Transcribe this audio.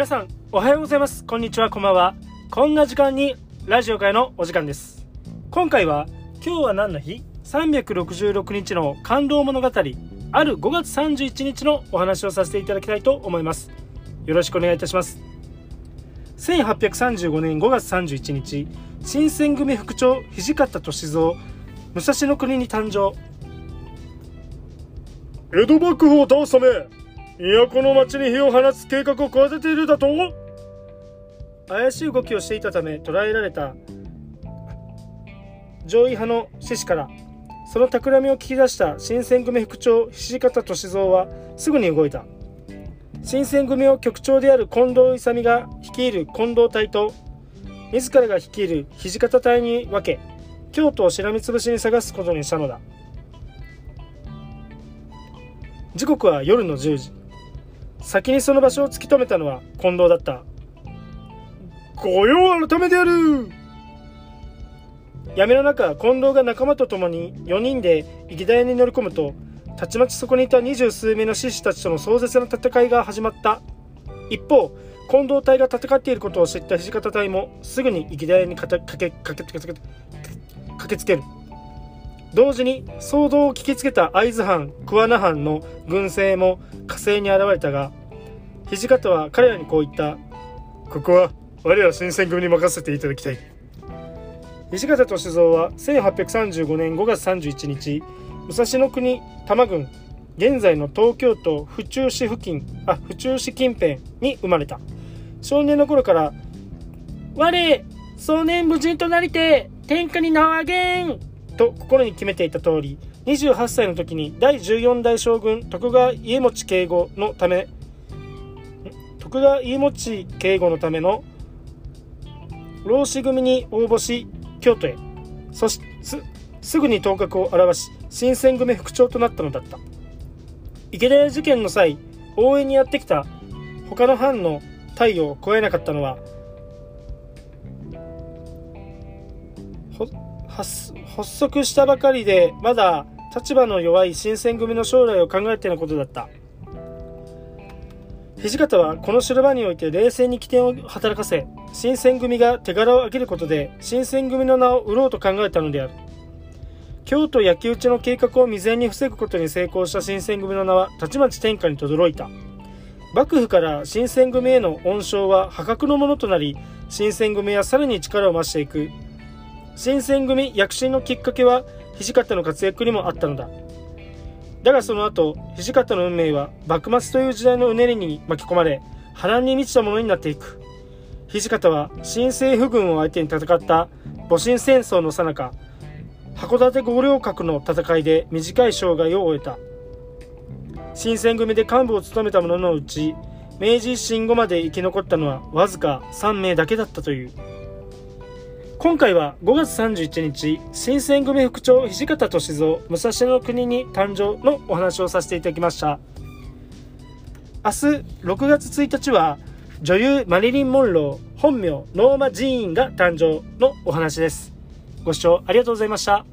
皆さんおはようございます。こんにちは。こんばんは。こんな時間にラジオ会のお時間です。今回は今日は何の日？366日の感動物語ある5月31日のお話をさせていただきたいと思います。よろしくお願いいたします。1835年5月31日新選組副長土方歳三武蔵国に誕生。江戸幕府を倒すため都の町に火を放つ計画を企てているだと？怪しい動きをしていたため捕らえられた上位派の志士からその企みを聞き出した新選組副長土方歳三はすぐに動いた。新選組を局長である近藤勇が率いる近藤隊と自らが率いる土方隊に分け京都をしらみつぶしに探すことにしたのだ。時刻は夜の10時。先にその場所を突き止めたのは近藤だった。御用改めてやる。闇の中近藤が仲間と共に4人で行き台に乗り込むとたちまちそこにいた二十数名の志士たちとの壮絶な戦いが始まった。一方近藤隊が戦っていることを知った土方隊もすぐに行き台に駆け駆け駆けつける。同時に騒動を聞きつけた会津藩桑名藩の軍勢も火星に現れたが土方は彼らにこう言った。ここは我ら新選組に任せていただきたい。土方歳三は1835年5月31日武蔵野国多摩郡現在の東京都府中市付近あ府中市近辺に生まれた。少年の頃から「我少年無人となりて天下に名をあげん!」と心に決めていた通り28歳の時に第14代将軍徳川家茂警護のため徳川家茂警護のための老子組に応募し京都へ。そしすすぐに頭角を現し新選組副長となったのだった。池田屋事件の際応援にやってきた他の藩の隊を超えなかったのは発足したばかりでまだ立場の弱い新選組の将来を考えてのことだった。土方はこの白場において冷静に起点を働かせ新選組が手柄を上げることで新選組の名を売ろうと考えたのである。京都焼き討ちの計画を未然に防ぐことに成功した新選組の名はたちまち天下に轟いた。幕府から新選組への恩賞は破格のものとなり新選組はさらに力を増していく。新選組躍進のきっかけは土方の活躍にもあったのだ。だがその後土方の運命は幕末という時代のうねりに巻き込まれ波乱に満ちたものになっていく。土方は新政府軍を相手に戦った戊辰戦争の最中函館五稜郭の戦いで短い生涯を終えた。新選組で幹部を務めた者のうち明治維新後まで生き残ったのはわずか3名だけだったという。今回は5月31日新選組副長土方歳三武蔵野国に誕生のお話をさせていただきました。明日6月1日は女優マリリン・モンロー本名ノーマ・ジーンが誕生のお話です。ご視聴ありがとうございました。